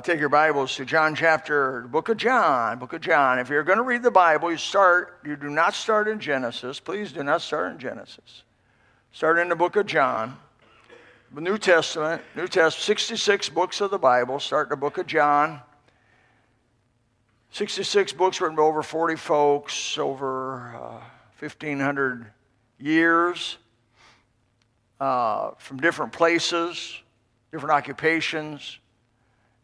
I'll take your Bibles to John chapter, book of John, book of John. If you're going to read the Bible, you start, you do not start in Genesis. Please do not start in Genesis. Start in the book of John. The New Testament, New Testament, 66 books of the Bible. Start in the book of John. 66 books written by over 40 folks over uh, 1,500 years uh, from different places, different occupations.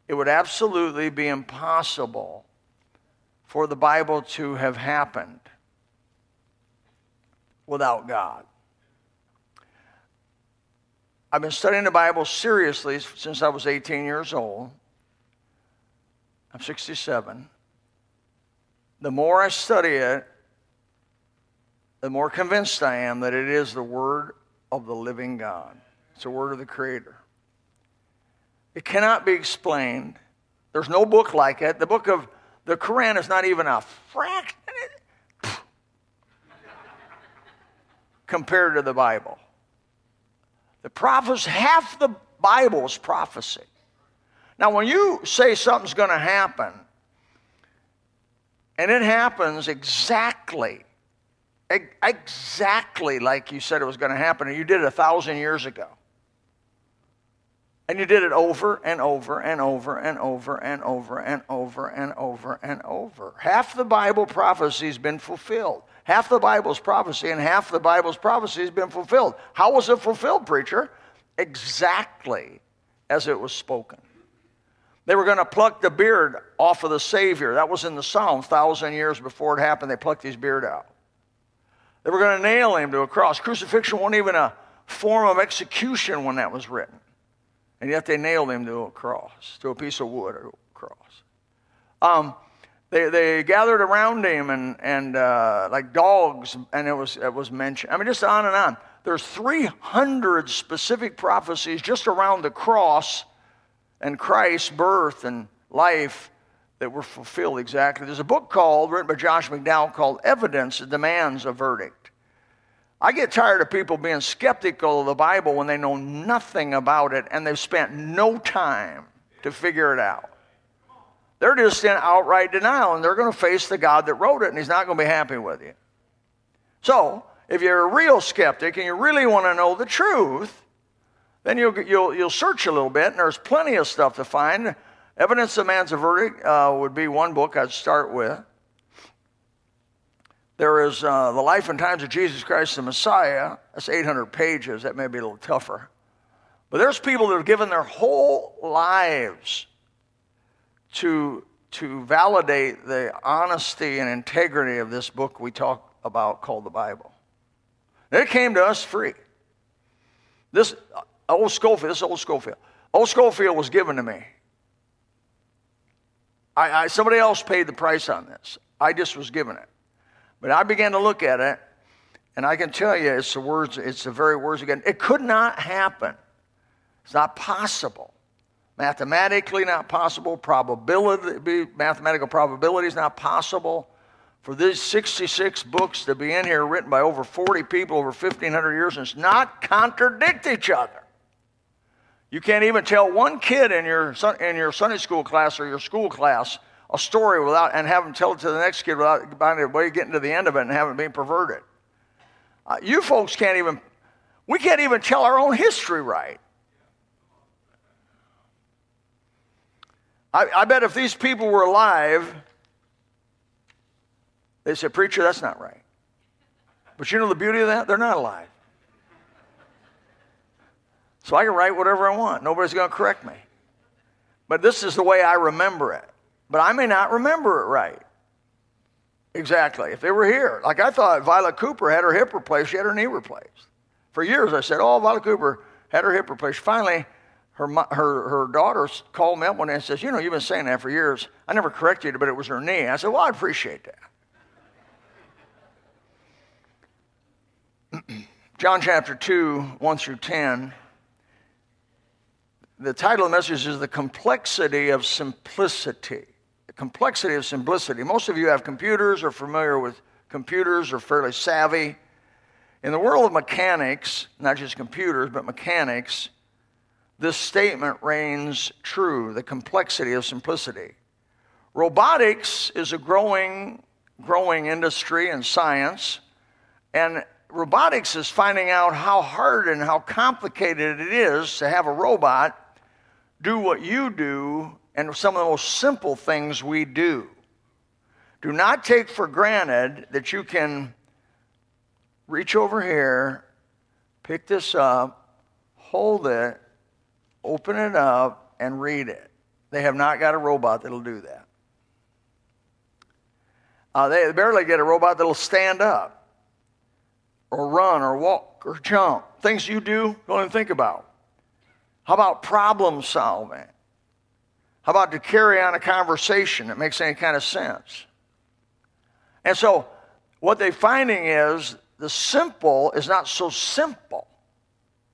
It would absolutely be impossible for the Bible to have happened without God. I've been studying the Bible seriously since I was 18 years old. I'm 67 the more I study it, the more convinced I am that it is the Word of the living God. It's the Word of the Creator. It cannot be explained. There's no book like it. The book of the Quran is not even a fraction compared to the Bible. The prophets, half the Bible is prophecy. Now, when you say something's going to happen, and it happens exactly, exactly like you said it was going to happen, and you did it a thousand years ago. And you did it over and over and over and over and over and over and over and over. Half the Bible prophecy has been fulfilled. Half the Bible's prophecy and half the Bible's prophecy has been fulfilled. How was it fulfilled, preacher? Exactly as it was spoken. They were going to pluck the beard off of the Savior. That was in the Psalms, thousand years before it happened. They plucked his beard out. They were going to nail him to a cross. Crucifixion wasn't even a form of execution when that was written. And yet they nailed him to a cross, to a piece of wood or a cross. Um, they, they gathered around him and, and uh, like dogs, and it was, it was mentioned. I mean, just on and on. There's 300 specific prophecies just around the cross and Christ's birth and life that were fulfilled exactly. There's a book called, written by Josh McDowell, called Evidence Demands a Verdict. I get tired of people being skeptical of the Bible when they know nothing about it and they've spent no time to figure it out. They're just in outright denial and they're going to face the God that wrote it and he's not going to be happy with you. So, if you're a real skeptic and you really want to know the truth, then you'll, you'll, you'll search a little bit, and there's plenty of stuff to find. Evidence Demands a Verdict uh, would be one book I'd start with. There is uh, The Life and Times of Jesus Christ the Messiah. That's 800 pages. That may be a little tougher. But there's people that have given their whole lives to, to validate the honesty and integrity of this book we talk about called the Bible. it came to us free. This Old Scofield, this Old Scofield, Old Scofield was given to me. I, I, somebody else paid the price on this. I just was given it. But I began to look at it, and I can tell you it's the words, it's the very words again. It could not happen. It's not possible. Mathematically not possible. Probability, mathematical probability is not possible for these 66 books to be in here written by over 40 people over 1,500 years and not contradict each other. You can't even tell one kid in your, in your Sunday school class or your school class a story without and have them tell it to the next kid without by the way getting to the end of it and having it being perverted. Uh, you folks can't even, we can't even tell our own history right. I, I bet if these people were alive, they said, Preacher, that's not right. But you know the beauty of that? They're not alive. So I can write whatever I want. Nobody's going to correct me. But this is the way I remember it. But I may not remember it right. Exactly. If they were here, like I thought Violet Cooper had her hip replaced, she had her knee replaced. For years I said, oh, Violet Cooper had her hip replaced. Finally, her, her, her daughter called me up one day and says, you know, you've been saying that for years. I never corrected you, but it was her knee. I said, well, I appreciate that. John chapter 2, 1 through 10 the title of the message is The Complexity of Simplicity. Complexity of Simplicity. Most of you have computers or familiar with computers or fairly savvy. In the world of mechanics, not just computers, but mechanics, this statement reigns true the complexity of simplicity. Robotics is a growing, growing industry and science, and robotics is finding out how hard and how complicated it is to have a robot do what you do and some of the most simple things we do. Do not take for granted that you can reach over here, pick this up, hold it, open it up, and read it. They have not got a robot that'll do that. Uh, they barely get a robot that'll stand up or run or walk or jump. Things you do, don't even think about. How about problem solving? How about to carry on a conversation that makes any kind of sense? And so, what they're finding is the simple is not so simple,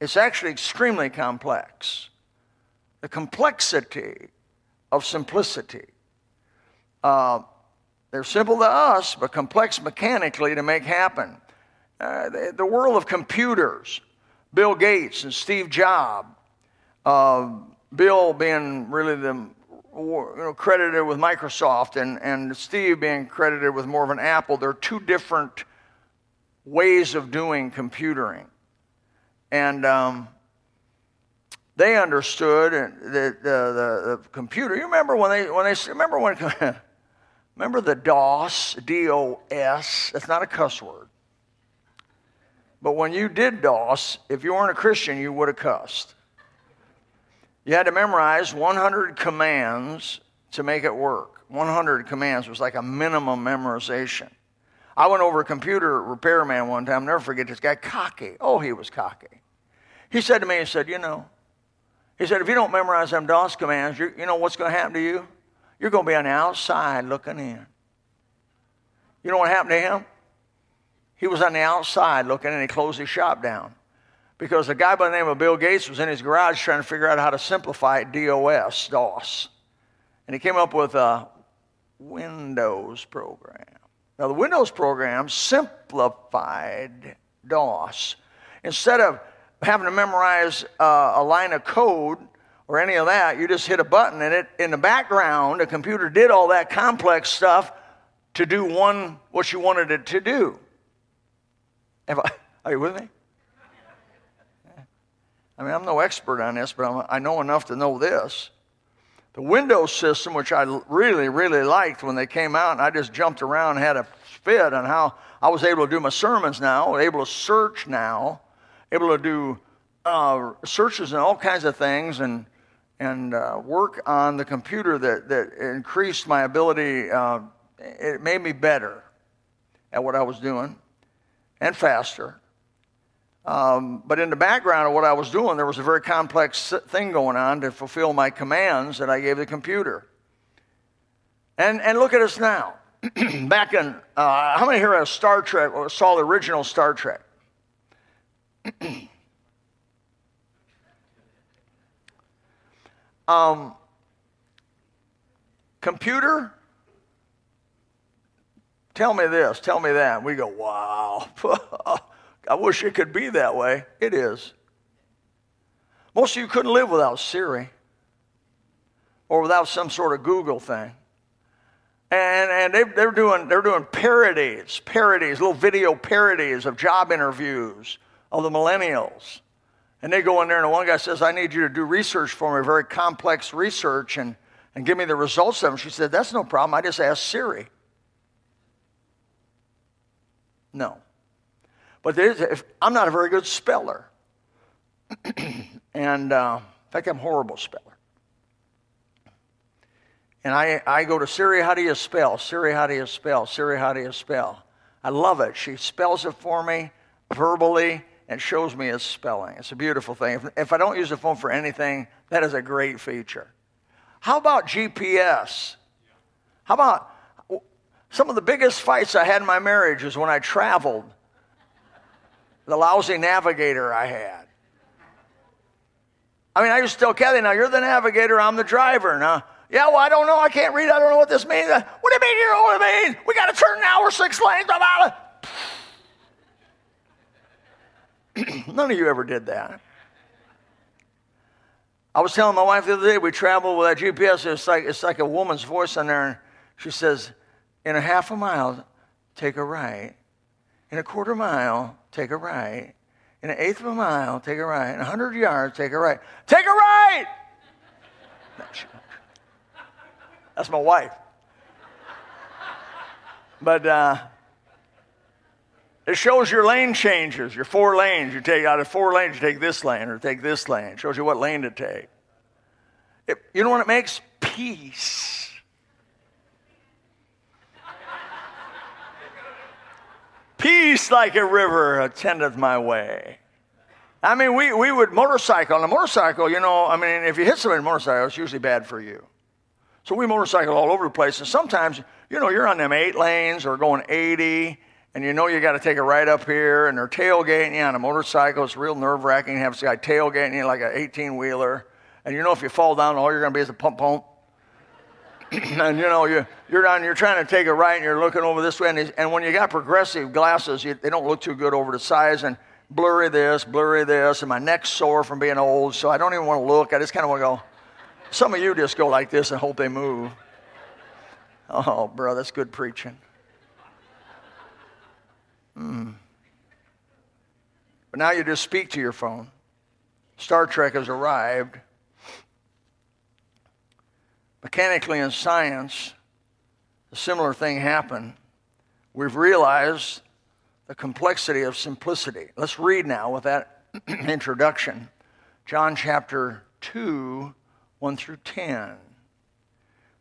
it's actually extremely complex. The complexity of simplicity. Uh, they're simple to us, but complex mechanically to make happen. Uh, the, the, world of computers, Bill Gates and Steve Jobs, uh, Bill being really the you know, credited with Microsoft and, and Steve being credited with more of an Apple. They're two different ways of doing computering. And um, they understood that the, the, the, computer. You remember when they when they remember when remember the DOS D O S. It's not a cuss word. But when you did DOS, if you weren't a Christian, you would have cussed. You had to memorize 100 commands to make it work. 100 commands was like a minimum memorization. I went over a computer repairman one time, never forget this guy, cocky. Oh, he was cocky. He said to me, he said, You know, he said, if you don't memorize them DOS commands, you know what's going to happen to you? You're going to be on the outside looking in. You know what happened to him? He was on the outside looking and he closed his shop down because a guy by the name of Bill Gates was in his garage trying to figure out how to simplify DOS, DOS. And he came up with a Windows program. Now, the Windows program simplified DOS. Instead of having to memorize uh, a line of code or any of that, you just hit a button and it in the background, the computer did all that complex stuff to do one what you wanted it to do. I, are you with me? I mean, I'm no expert on this, but I'm, i know enough to know this. The Windows system, which I really, really liked when they came out, and I just jumped around and had a fit on how I was able to do my sermons now, able to search now, able to do uh, searches and all kinds of things, and and uh, work on the computer that that increased my ability. Uh, it made me better at what I was doing, and faster. Um, but in the background of what I was doing, there was a very complex thing going on to fulfill my commands that I gave the computer. And, and look at us now. Back in, uh, how many here have Star Trek or saw the original Star Trek? um, computer, tell me this, tell me that. We go, wow. I wish it could be that way. It is. Most of you couldn't live without Siri or without some sort of Google thing. And, and they, they're, doing, they're doing parodies, parodies, little video parodies of job interviews of the millennials. And they go in there, and one guy says, I need you to do research for me, very complex research, and, and give me the results of them. She said, That's no problem. I just asked Siri. No. But I'm not a very good speller. and uh, in fact, I'm a horrible speller. And I, I go to Siri, how do you spell? Siri, how do you spell? Siri, how do you spell? I love it. She spells it for me verbally and shows me its spelling. It's a beautiful thing. If, if I don't use the phone for anything, that is a great feature. How about GPS? How about some of the biggest fights I had in my marriage is when I traveled the lousy navigator I had. I mean, I to tell Kathy, now you're the navigator, I'm the driver. Now, yeah, well, I don't know. I can't read. I don't know what this means. What do you mean you know what it means? We got to turn now. We're six lanes. I'm out of. None of you ever did that. I was telling my wife the other day, we traveled with that GPS, it's like, it's like a woman's voice on there, and she says, in a half a mile, take a right. In a quarter mile, take a right. In an eighth of a mile, take a right. In a hundred yards, take a right. Take a right! That's my wife. But uh, it shows your lane changes, your four lanes. You take out of four lanes, you take this lane or take this lane. It shows you what lane to take. It, you know what it makes? Peace. Peace like a river attendeth my way. I mean, we, we would motorcycle. On a motorcycle, you know, I mean, if you hit somebody on a motorcycle, it's usually bad for you. So we motorcycle all over the place. And sometimes, you know, you're on them eight lanes or going 80, and you know you got to take a right up here, and they're tailgating you on a motorcycle. It's real nerve wracking to have this guy tailgating you like an 18 wheeler. And you know, if you fall down, all you're going to be is a pump pump. and you know, you, you're on, you're trying to take a right, and you're looking over this way. And, and when you got progressive glasses, you, they don't look too good over the size. And blurry this, blurry this, and my neck's sore from being old, so I don't even want to look. I just kind of want to go. Some of you just go like this and hope they move. Oh, bro, that's good preaching. Mm. But now you just speak to your phone. Star Trek has arrived. Mechanically in science, a similar thing happened. We've realized the complexity of simplicity. Let's read now with that introduction. John chapter 2, 1 through 10.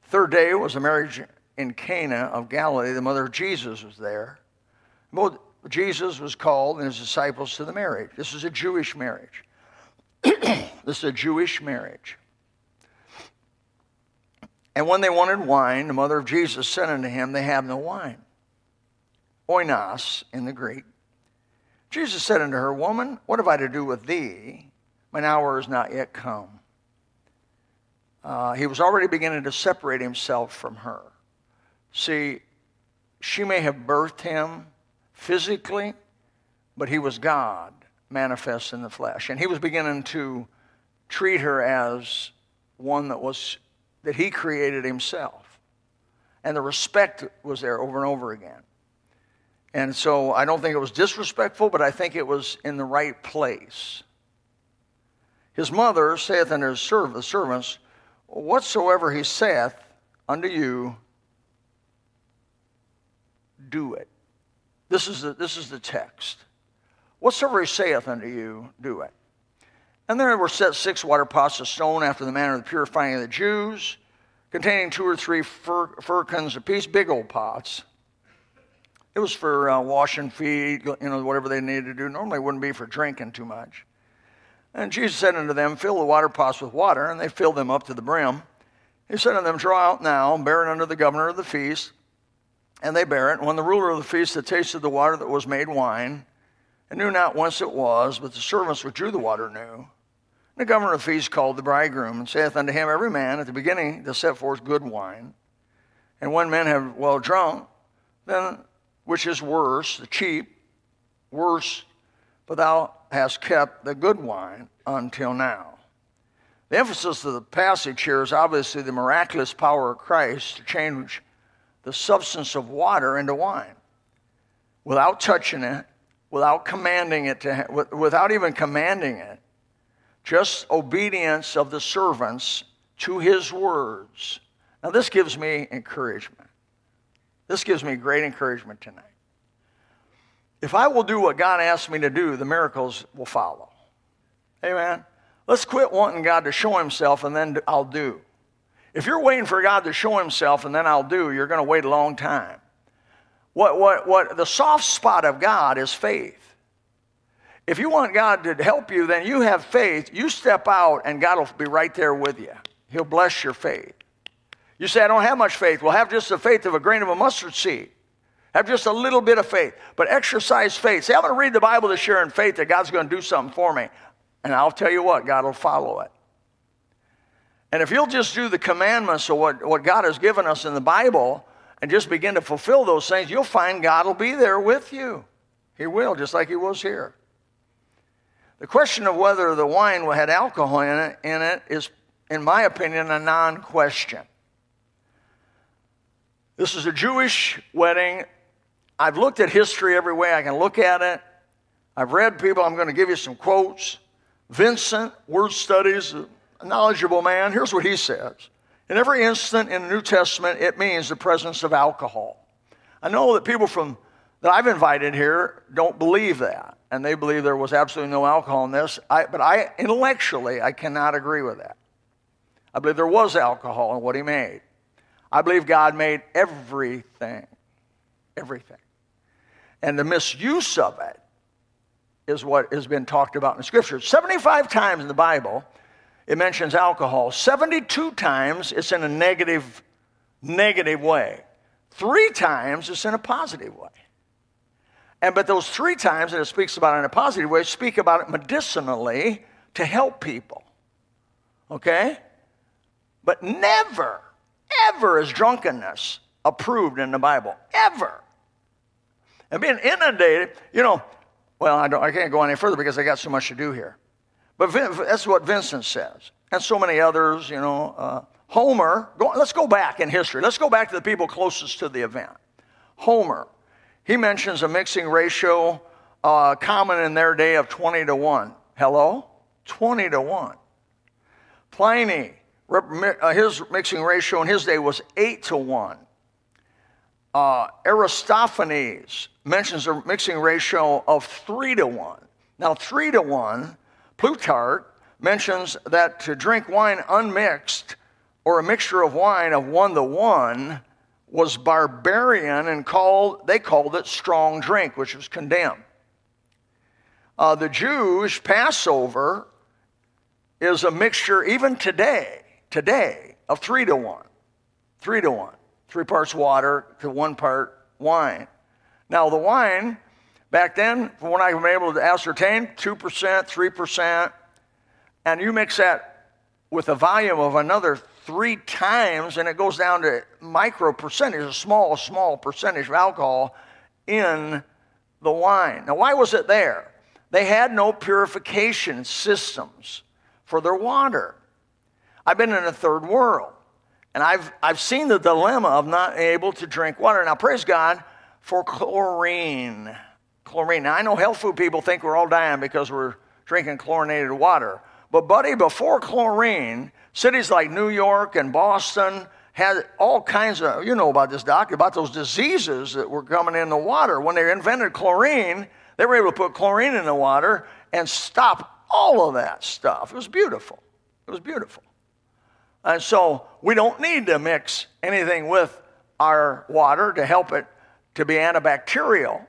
Third day was a marriage in Cana of Galilee. The mother of Jesus was there. Both Jesus was called and his disciples to the marriage. This is a Jewish marriage. this is a Jewish marriage. And when they wanted wine, the mother of Jesus said unto him, They have no wine oinos in the Greek. Jesus said unto her, Woman, what have I to do with thee? Mine hour is not yet come. Uh, he was already beginning to separate himself from her. See, she may have birthed him physically, but he was God manifest in the flesh. And he was beginning to treat her as one that was that he created himself. And the respect was there over and over again. And so I don't think it was disrespectful, but I think it was in the right place. His mother saith unto his serv- servants, Whatsoever he saith unto you, do it. This is the, this is the text. Whatsoever he saith unto you, do it. And there were set six water pots of stone after the manner of the purifying of the Jews, containing two or three fir- firkins apiece, big old pots. It was for uh, washing feet, you know, whatever they needed to do. Normally, it wouldn't be for drinking too much. And Jesus said unto them, Fill the water pots with water, and they filled them up to the brim. He said unto them, Draw out now, and bear it unto the governor of the feast. And they bear it. And when the ruler of the feast had tasted the water that was made wine, and knew not whence it was, but the servants which drew the water knew. And the governor of the feast called the bridegroom, and saith unto him, Every man at the beginning does set forth good wine. And when men have well drunk, then which is worse, the cheap, worse, but thou hast kept the good wine until now. The emphasis of the passage here is obviously the miraculous power of Christ to change the substance of water into wine without touching it, without commanding it to, without even commanding it, just obedience of the servants to his words. Now, this gives me encouragement. This gives me great encouragement tonight. If I will do what God asks me to do, the miracles will follow. Amen. Let's quit wanting God to show himself and then I'll do. If you're waiting for God to show himself and then I'll do, you're going to wait a long time. What, what, what the soft spot of God is faith. If you want God to help you, then you have faith. You step out and God will be right there with you. He'll bless your faith. You say, I don't have much faith. Well, have just the faith of a grain of a mustard seed. Have just a little bit of faith, but exercise faith. Say, I'm going to read the Bible this year in faith that God's going to do something for me. And I'll tell you what, God will follow it. And if you'll just do the commandments of what, what God has given us in the Bible and just begin to fulfill those things, you'll find God will be there with you. He will, just like He was here. The question of whether the wine had alcohol in it, in it is, in my opinion, a non question. This is a Jewish wedding. I've looked at history every way I can look at it. I've read people, I'm going to give you some quotes. Vincent, Word Studies, a knowledgeable man, here's what he says. In every instant in the New Testament, it means the presence of alcohol. I know that people from that I've invited here don't believe that, and they believe there was absolutely no alcohol in this. I, but I intellectually, I cannot agree with that. I believe there was alcohol in what he made. I believe God made everything, everything, and the misuse of it is what has been talked about in the Scripture. Seventy-five times in the Bible, it mentions alcohol. Seventy-two times, it's in a negative, negative way. Three times, it's in a positive way. And but those three times that it speaks about it in a positive way, speak about it medicinally to help people. Okay? But never, ever is drunkenness approved in the Bible. Ever. And being inundated, you know, well, I, don't, I can't go any further because I got so much to do here. But that's what Vincent says. And so many others, you know. Uh, Homer, go, let's go back in history. Let's go back to the people closest to the event. Homer, he mentions a mixing ratio uh, common in their day of 20 to 1. Hello? 20 to 1. Pliny, uh, his mixing ratio in his day was 8 to 1. Uh, Aristophanes mentions a mixing ratio of 3 to 1. Now, 3 to 1, Plutarch mentions that to drink wine unmixed or a mixture of wine of 1 to 1 was barbarian and called, they called it strong drink, which was condemned. Uh, the Jewish Passover is a mixture, even today, today, of three to one. Three to one. Three parts water to one part wine. Now, the wine, back then, from what I've been able to ascertain, 2%, 3%, and you mix that with a volume of another three times, and it goes down to micro percentage, a small, small percentage of alcohol in the wine. Now, why was it there? They had no purification systems for their water. I've been in a third world, and I've, I've seen the dilemma of not able to drink water. Now, praise God for chlorine. Chlorine. Now, I know health food people think we're all dying because we're drinking chlorinated water. But, buddy, before chlorine, cities like New York and Boston had all kinds of, you know about this, doctor, about those diseases that were coming in the water. When they invented chlorine, they were able to put chlorine in the water and stop all of that stuff. It was beautiful. It was beautiful. And so we don't need to mix anything with our water to help it to be antibacterial.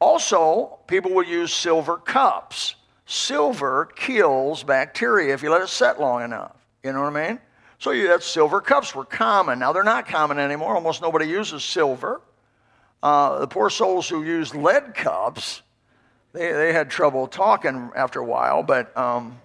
Also, people will use silver cups silver kills bacteria if you let it set long enough. You know what I mean? So you, that silver cups were common. Now they're not common anymore. Almost nobody uses silver. Uh, the poor souls who used lead cups, they, they had trouble talking after a while, but um,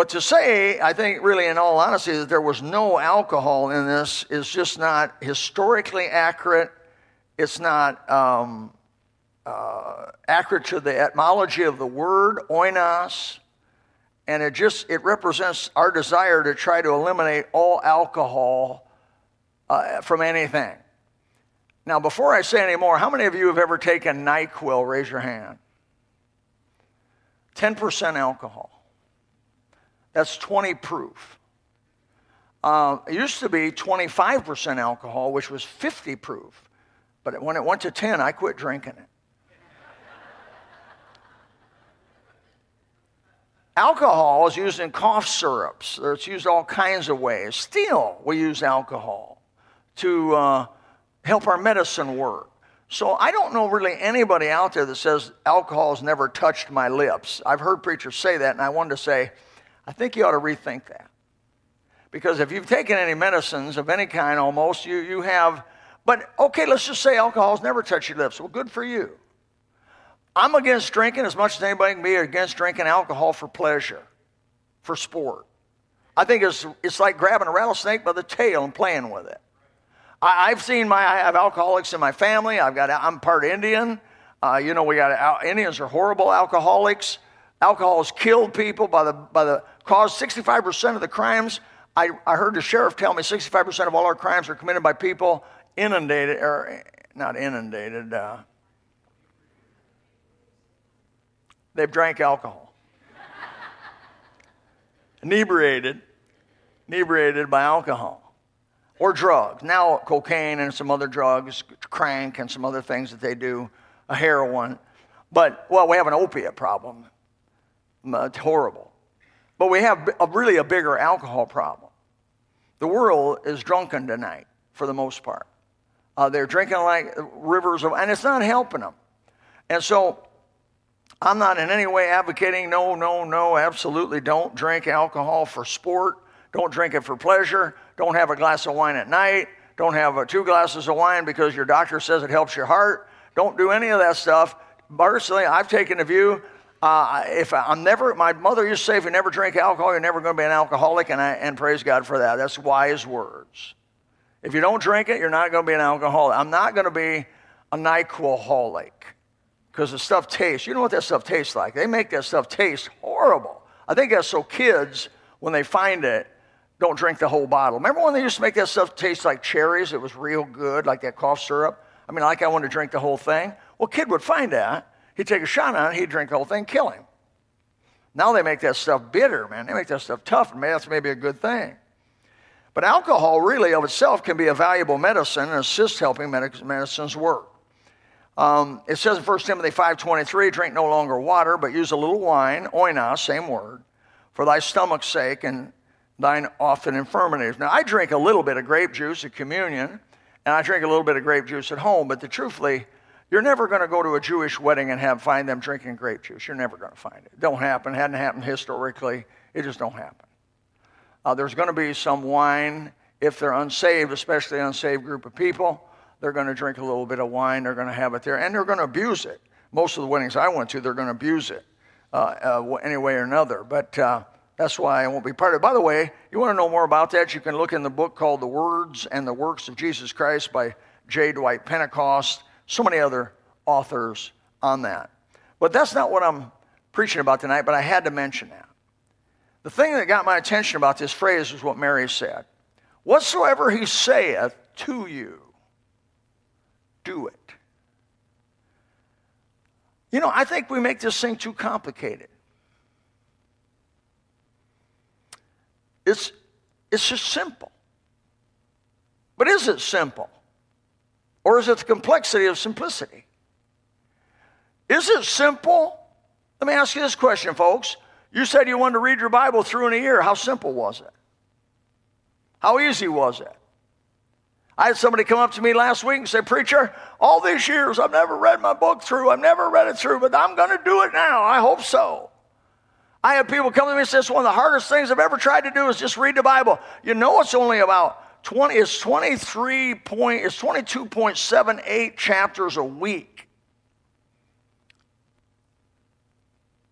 But to say, I think, really, in all honesty, that there was no alcohol in this is just not historically accurate it's not um, uh, accurate to the etymology of the word, oinos, and it just it represents our desire to try to eliminate all alcohol uh, from anything. Now, before I say any more, how many of you have ever taken NyQuil? Raise your hand. 10% alcohol. That's 20 proof. Uh, it used to be 25% alcohol, which was 50 proof. But when it went to 10, I quit drinking it. alcohol is used in cough syrups. It's used all kinds of ways. Still, we use alcohol to uh, help our medicine work. So I don't know really anybody out there that says alcohol has never touched my lips. I've heard preachers say that, and I wanted to say, I think you ought to rethink that. Because if you've taken any medicines of any kind almost, you, you have but okay, let's just say alcohol's never touched your lips. Well, good for you. I'm against drinking as much as anybody can be against drinking alcohol for pleasure, for sport. I think it's, it's like grabbing a rattlesnake by the tail and playing with it. I, have seen my, I have alcoholics in my family. I've got, I'm part Indian. Uh, you know, we got, Indians are horrible alcoholics. Alcohol has killed people by the, by the cause. 65% of the crimes, I, I heard the sheriff tell me 65% of all our crimes are committed by people inundated, or not inundated, uh, they've drank alcohol. inebriated, inebriated by alcohol or drugs. Now, cocaine and some other drugs, crank and some other things that they do, a heroin. But, well, we have an opiate problem. It's horrible. But we have a, really a bigger alcohol problem. The world is drunken tonight, for the most part. Uh, they're drinking like rivers of, and it's not helping them. And so I'm not in any way advocating no, no, no, absolutely don't drink alcohol for sport. Don't drink it for pleasure. Don't have a glass of wine at night. Don't have two glasses of wine because your doctor says it helps your heart. Don't do any of that stuff. Personally, I've taken the view uh, if I, am never, my mother used to say, if you never drink alcohol, you're never going to be an alcoholic, and, I, and praise God for that. That's wise words. If you don't drink it, you're not going to be an alcoholic. I'm not going to be a NyQuilholic because the stuff tastes. You know what that stuff tastes like? They make that stuff taste horrible. I think that's so kids, when they find it, don't drink the whole bottle. Remember when they used to make that stuff taste like cherries? It was real good, like that cough syrup. I mean, like I wanted to drink the whole thing. Well, kid would find that. He'd take a shot on it, he'd drink the whole thing, kill him. Now they make that stuff bitter, man. They make that stuff tough, and that's maybe a good thing. But alcohol, really, of itself, can be a valuable medicine and assist helping medicines work. Um, it says in 1 Timothy 5.23, drink no longer water, but use a little wine, oina, same word, for thy stomach's sake and thine often infirmities. Now, I drink a little bit of grape juice at communion, and I drink a little bit of grape juice at home, but the truthfully, you're never going to go to a Jewish wedding and have find them drinking grape juice. You're never going to find it. Don't happen. Hadn't happened historically. It just don't happen. Uh, there's going to be some wine if they're unsaved, especially an unsaved group of people. They're going to drink a little bit of wine. They're going to have it there, and they're going to abuse it. Most of the weddings I went to, they're going to abuse it uh, uh, any way or another. But uh, that's why I won't be part of it. By the way, you want to know more about that? You can look in the book called The Words and the Works of Jesus Christ by J. Dwight Pentecost so many other authors on that. But that's not what I'm preaching about tonight, but I had to mention that. The thing that got my attention about this phrase was what Mary said Whatsoever he saith to you, do it. You know, I think we make this thing too complicated. It's, it's just simple. But is it simple? Or is it the complexity of simplicity? Is it simple? Let me ask you this question, folks. You said you wanted to read your Bible through in a year. How simple was it? How easy was it? I had somebody come up to me last week and say, Preacher, all these years I've never read my book through. I've never read it through, but I'm going to do it now. I hope so. I have people come to me and say, It's one of the hardest things I've ever tried to do is just read the Bible. You know, it's only about 20 is 23 point is 22.78 chapters a week.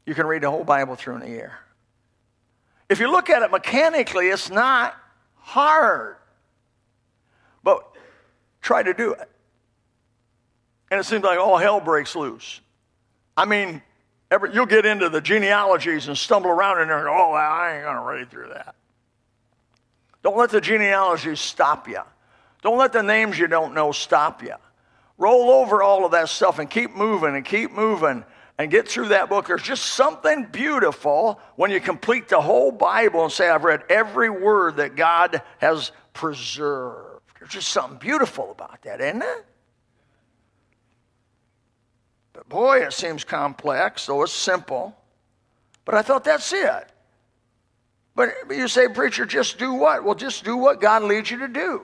You can read the whole Bible through in a year. If you look at it mechanically, it's not hard. But try to do it. And it seems like all hell breaks loose. I mean, every, you'll get into the genealogies and stumble around in there and go, oh, I ain't going to read through that. Don't let the genealogies stop you. Don't let the names you don't know stop you. Roll over all of that stuff and keep moving and keep moving and get through that book. There's just something beautiful when you complete the whole Bible and say, I've read every word that God has preserved. There's just something beautiful about that, isn't it? But boy, it seems complex, though it's simple. But I thought that's it. But you say, preacher, just do what? Well, just do what God leads you to do.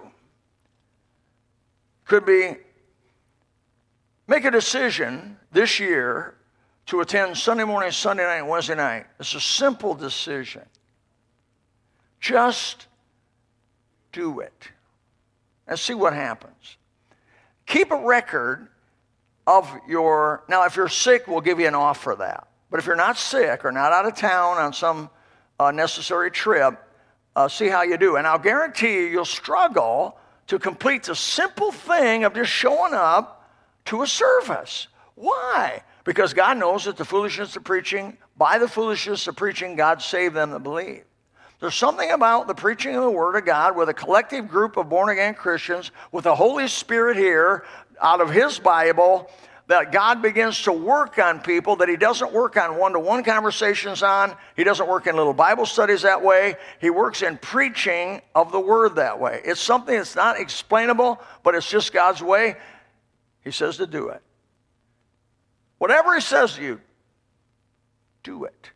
Could be make a decision this year to attend Sunday morning, Sunday night, Wednesday night. It's a simple decision. Just do it and see what happens. Keep a record of your. Now, if you're sick, we'll give you an off for that. But if you're not sick or not out of town on some uh, necessary trip, uh, see how you do. And I'll guarantee you, you'll struggle to complete the simple thing of just showing up to a service. Why? Because God knows that the foolishness of preaching, by the foolishness of preaching, God saved them that believe. There's something about the preaching of the Word of God with a collective group of born again Christians, with the Holy Spirit here out of His Bible, that God begins to work on people that He doesn't work on one to one conversations on. He doesn't work in little Bible studies that way. He works in preaching of the Word that way. It's something that's not explainable, but it's just God's way. He says to do it. Whatever He says to you, do it.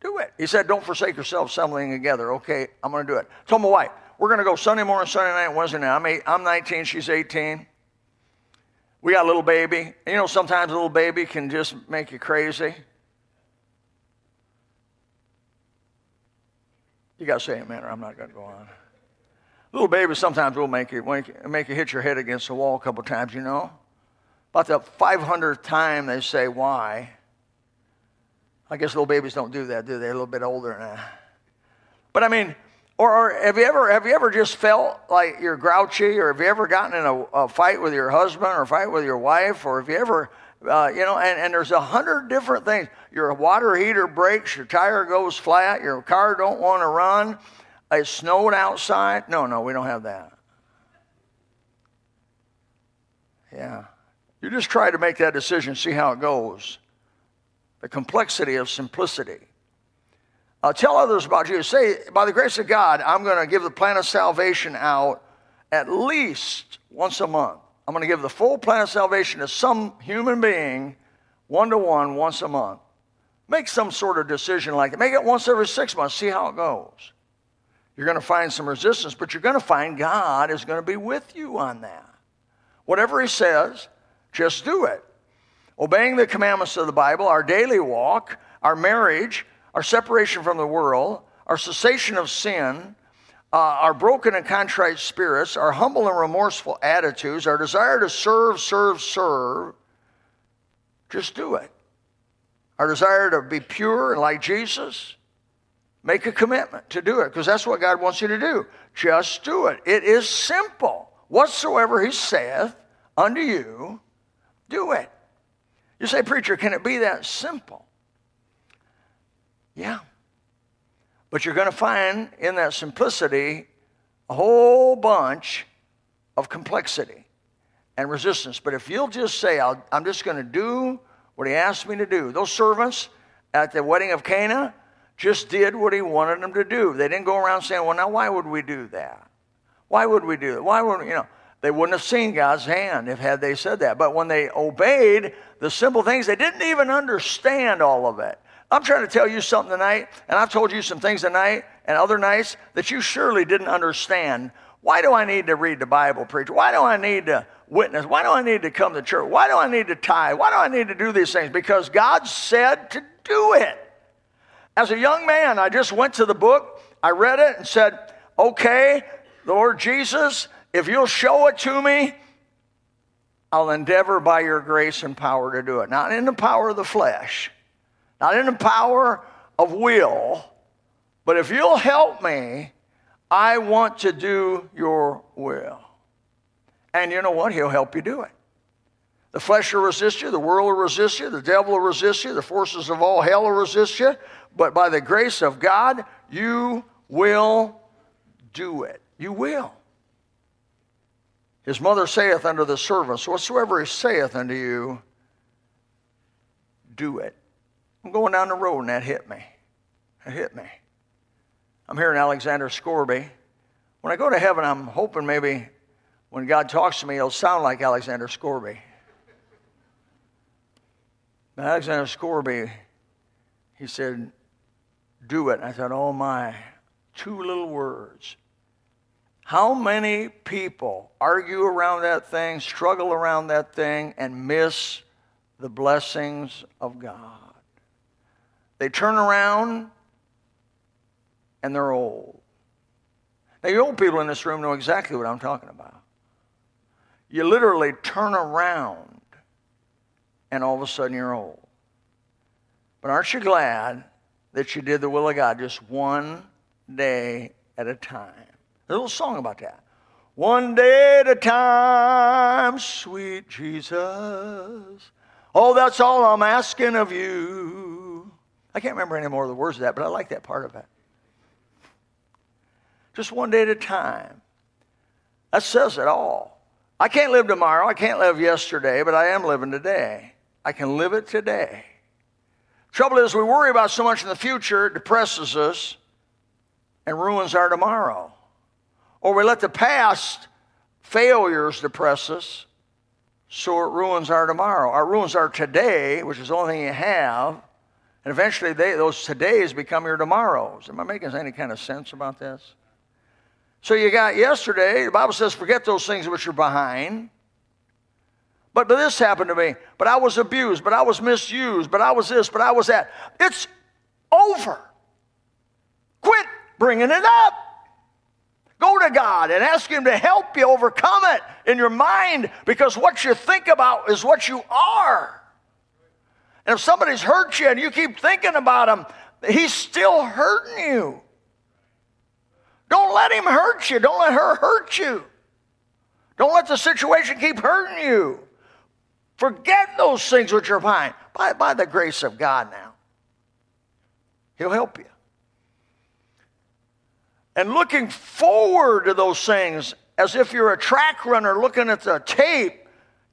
Do it. He said, Don't forsake yourself assembling together. Okay, I'm going to do it. Told my wife, We're going to go Sunday morning, Sunday night, Wednesday night. I'm, eight, I'm 19, she's 18. We got a little baby. You know, sometimes a little baby can just make you crazy. You got to say amen, or I'm not going to go on. Little baby sometimes will make you, make you, hit your head against the wall a couple times, you know. About the 500th time they say, Why? I guess little babies don't do that, do they? A little bit older now. But I mean, or, or, have you ever have you ever just felt like you're grouchy, or have you ever gotten in a, a fight with your husband, or fight with your wife, or have you ever, uh, you know, and, and there's a hundred different things. Your water heater breaks, your tire goes flat, your car don't want to run, it snowed outside. No, no, we don't have that. Yeah, you just try to make that decision, see how it goes the complexity of simplicity. Uh, tell others about Jesus. Say, by the grace of God, I'm going to give the plan of salvation out at least once a month. I'm going to give the full plan of salvation to some human being, one to one, once a month. Make some sort of decision like that. Make it once every six months. See how it goes. You're going to find some resistance, but you're going to find God is going to be with you on that. Whatever He says, just do it obeying the commandments of the Bible, our daily walk, our marriage, our separation from the world, our cessation of sin, uh, our broken and contrite spirits, our humble and remorseful attitudes, our desire to serve, serve, serve, just do it. Our desire to be pure and like Jesus, make a commitment to do it because that's what God wants you to do. Just do it. It is simple. Whatsoever He saith unto you, do it. You say, Preacher, can it be that simple? Yeah. But you're going to find in that simplicity a whole bunch of complexity and resistance. But if you'll just say, i am just going to do what he asked me to do, those servants at the wedding of Cana just did what he wanted them to do. They didn't go around saying, well, now why would we do that? Why would we do that? Why would, you know, they wouldn't have seen God's hand if had they said that. But when they obeyed the simple things, they didn't even understand all of it. I'm trying to tell you something tonight, and I've told you some things tonight and other nights that you surely didn't understand. Why do I need to read the Bible, preacher? Why do I need to witness? Why do I need to come to church? Why do I need to tithe? Why do I need to do these things? Because God said to do it. As a young man, I just went to the book, I read it, and said, Okay, Lord Jesus, if you'll show it to me, I'll endeavor by your grace and power to do it. Not in the power of the flesh, not in the power of will, but if you'll help me, I want to do your will. And you know what? He'll help you do it. The flesh will resist you, the world will resist you, the devil will resist you, the forces of all hell will resist you, but by the grace of God, you will do it. You will. His mother saith unto the servants, Whatsoever he saith unto you, do it. I'm going down the road and that hit me. It hit me. I'm here in Alexander Scourby. When I go to heaven, I'm hoping maybe when God talks to me, it'll sound like Alexander Scourby. But Alexander Scourby, he said, Do it. And I thought, Oh my, two little words. How many people argue around that thing, struggle around that thing, and miss the blessings of God? They turn around and they're old. Now, you old people in this room know exactly what I'm talking about. You literally turn around and all of a sudden you're old. But aren't you glad that you did the will of God just one day at a time? There's a little song about that. One day at a time, sweet Jesus. Oh, that's all I'm asking of you. I can't remember any more of the words of that, but I like that part of it. Just one day at a time. That says it all. I can't live tomorrow. I can't live yesterday, but I am living today. I can live it today. Trouble is, we worry about so much in the future, it depresses us and ruins our tomorrow. Or we let the past failures depress us, so it ruins our tomorrow. It ruins our today, which is the only thing you have. And eventually, they, those todays become your tomorrows. Am I making any kind of sense about this? So you got yesterday, the Bible says, forget those things which are behind. But, but this happened to me. But I was abused. But I was misused. But I was this. But I was that. It's over. Quit bringing it up. Go to God and ask Him to help you overcome it in your mind because what you think about is what you are. And if somebody's hurt you and you keep thinking about him, he's still hurting you. Don't let him hurt you. Don't let her hurt you. Don't let the situation keep hurting you. Forget those things which are behind. By, by the grace of God now. He'll help you. And looking forward to those things as if you're a track runner looking at the tape,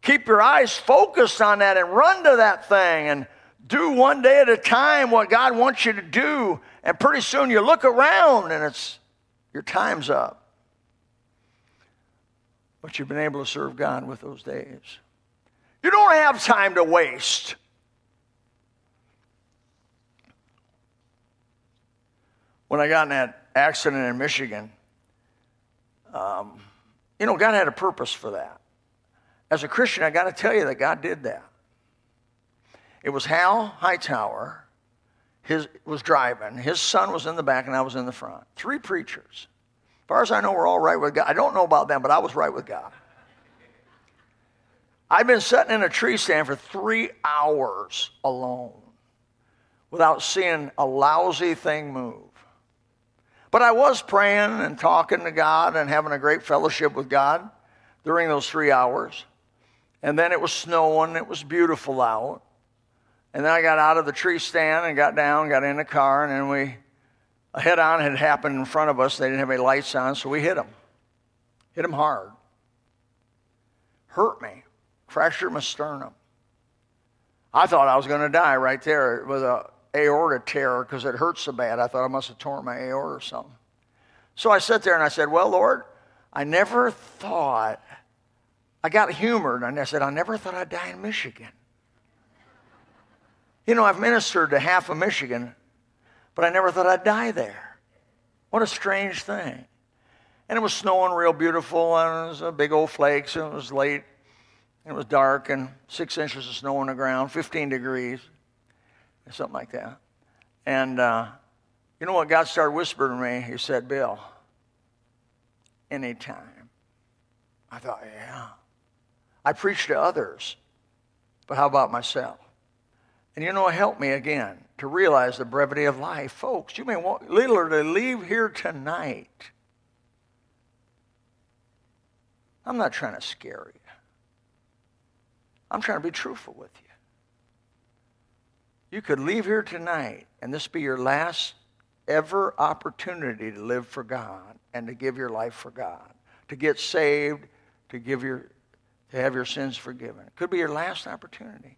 keep your eyes focused on that and run to that thing and do one day at a time what God wants you to do. And pretty soon you look around and it's your time's up. But you've been able to serve God with those days. You don't have time to waste. When I got in that accident in Michigan, um, you know, God had a purpose for that. As a Christian, I got to tell you that God did that. It was Hal Hightower, his was driving. His son was in the back, and I was in the front. Three preachers. As far as I know, we're all right with God. I don't know about them, but I was right with God. I've been sitting in a tree stand for three hours alone without seeing a lousy thing move. But I was praying and talking to God and having a great fellowship with God during those three hours. And then it was snowing, it was beautiful out. And then I got out of the tree stand and got down, got in the car, and then we, a head on had happened in front of us. They didn't have any lights on, so we hit them. Hit them hard. Hurt me fractured my sternum. I thought I was going to die right there with a aorta tear because it hurt so bad. I thought I must have torn my aorta or something. So I sat there and I said, Well, Lord, I never thought, I got humored and I said, I never thought I'd die in Michigan. You know, I've ministered to half of Michigan, but I never thought I'd die there. What a strange thing. And it was snowing real beautiful, and it was big old flakes, and it was late and it was dark and six inches of snow on the ground, 15 degrees, something like that. And uh, you know what God started whispering to me? He said, Bill, anytime. I thought, yeah. I preach to others, but how about myself? And you know, it helped me again to realize the brevity of life. Folks, you may want literally to leave here tonight. I'm not trying to scare you. I'm trying to be truthful with you. You could leave here tonight and this be your last ever opportunity to live for God and to give your life for God, to get saved, to give your to have your sins forgiven. It could be your last opportunity.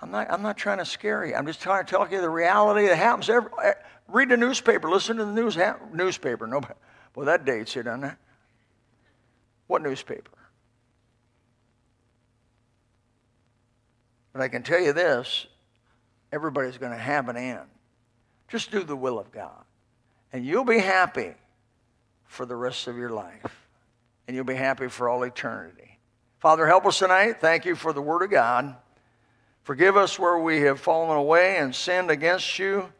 I'm not, I'm not trying to scare you. I'm just trying to tell you the reality that happens. Every, eh, read the newspaper. Listen to the news newspaper. Nobody, well, that dates you, doesn't it? What newspaper? But I can tell you this everybody's going to have an end. Just do the will of God. And you'll be happy for the rest of your life. And you'll be happy for all eternity. Father, help us tonight. Thank you for the Word of God. Forgive us where we have fallen away and sinned against you.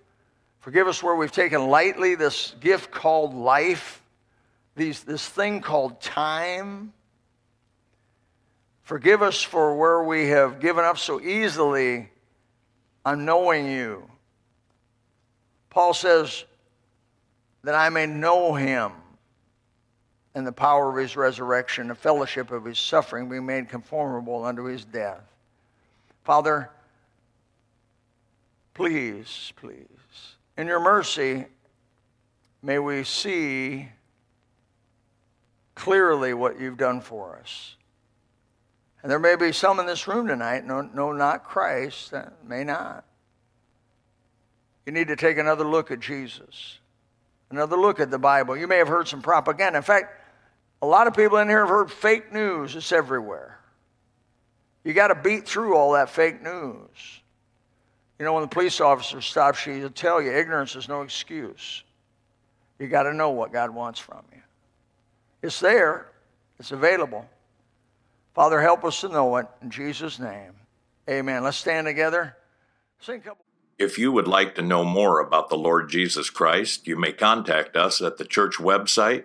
Forgive us where we've taken lightly this gift called life, these, this thing called time. Forgive us for where we have given up so easily on knowing you. Paul says that I may know him and the power of his resurrection, the fellowship of his suffering, be made conformable unto his death. Father, please, please, in your mercy, may we see clearly what you've done for us. And there may be some in this room tonight, no, no, not Christ, may not. You need to take another look at Jesus, another look at the Bible. You may have heard some propaganda. In fact, a lot of people in here have heard fake news. It's everywhere. You got to beat through all that fake news. You know, when the police officer stops you, he'll tell you ignorance is no excuse. You got to know what God wants from you. It's there, it's available. Father, help us to know it in Jesus' name. Amen. Let's stand together. Sing couple. If you would like to know more about the Lord Jesus Christ, you may contact us at the church website,